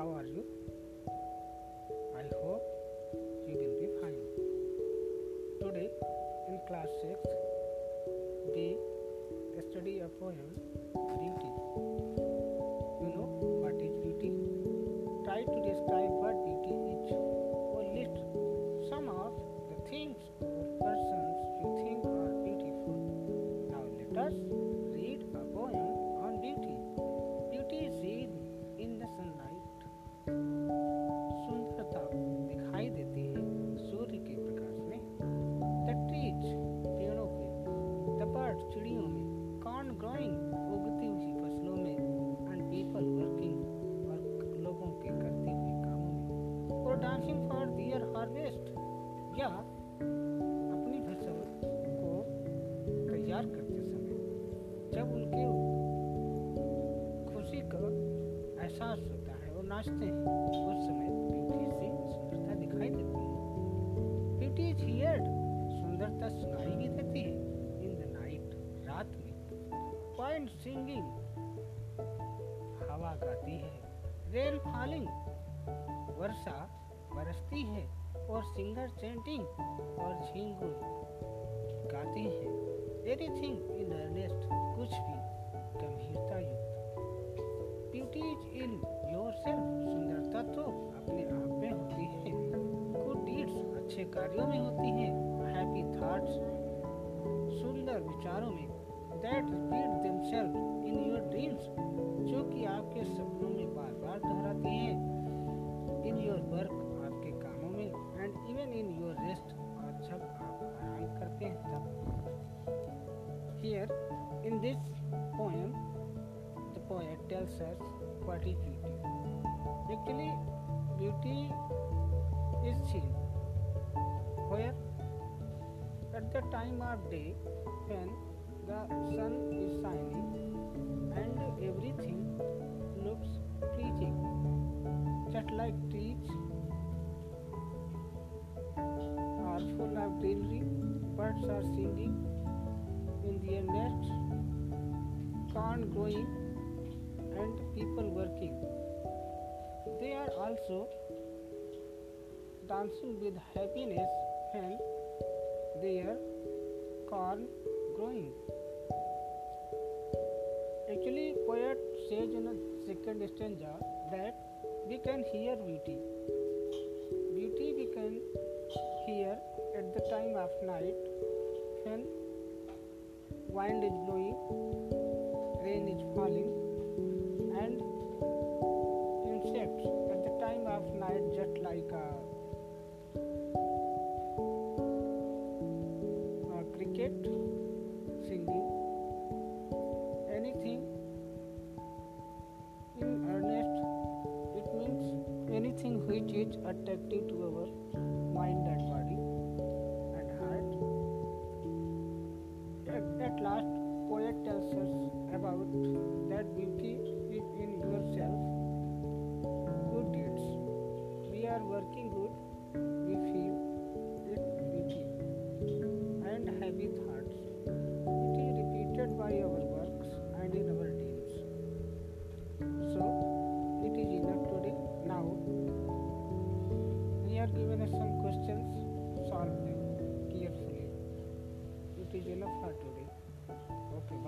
how are you? I hope you will be fine. Today in class 6, we study a poem, Beauty. Harvest या अपनी फ़सल को तैयार करते समय जब उनके खुशी का एहसास होता है और नाचते हैं, उस समय ब्यूटी से सुंदरता दिखाई देती है। इज़ हियर्ड सुंदरता सुनाई भी देती है। इन द नाइट, रात में पॉइंट सिंगिंग हवा गाती है। रेन फॉलिंग, वर्षा बरसती है और सिंगर चेंटिंग और झिंगुर गाते हैं। एनीथिंग इन अर्नेस्ट, कुछ भी गंभीरता युक्त। Beauty is in yourself सुंदरता तो अपने आप में होती है। गुड डीड्स अच्छे कार्यों में होती हैं। हैप्पी थॉट्स सुंदर विचारों में। That repeat themselves poem, the poet tells us what is beauty. Actually, beauty is seen where at the time of day when the sun is shining and everything looks pleasing just like trees are full of greenery birds are singing in their nests corn growing and people working. They are also dancing with happiness when their corn growing. Actually, poet says in a second stanza that we can hear beauty. Beauty we can hear at the time of night when wind is blowing, rain is falling, and insects at the time of night just like a, a cricket singing anything in earnest it means anything which is attractive to our mind and body working good we feel it beauty and happy thoughts it is repeated by our works and in our deeds so it is enough today. Now we are given some questions. Solve them carefully. It is enough for today. Okay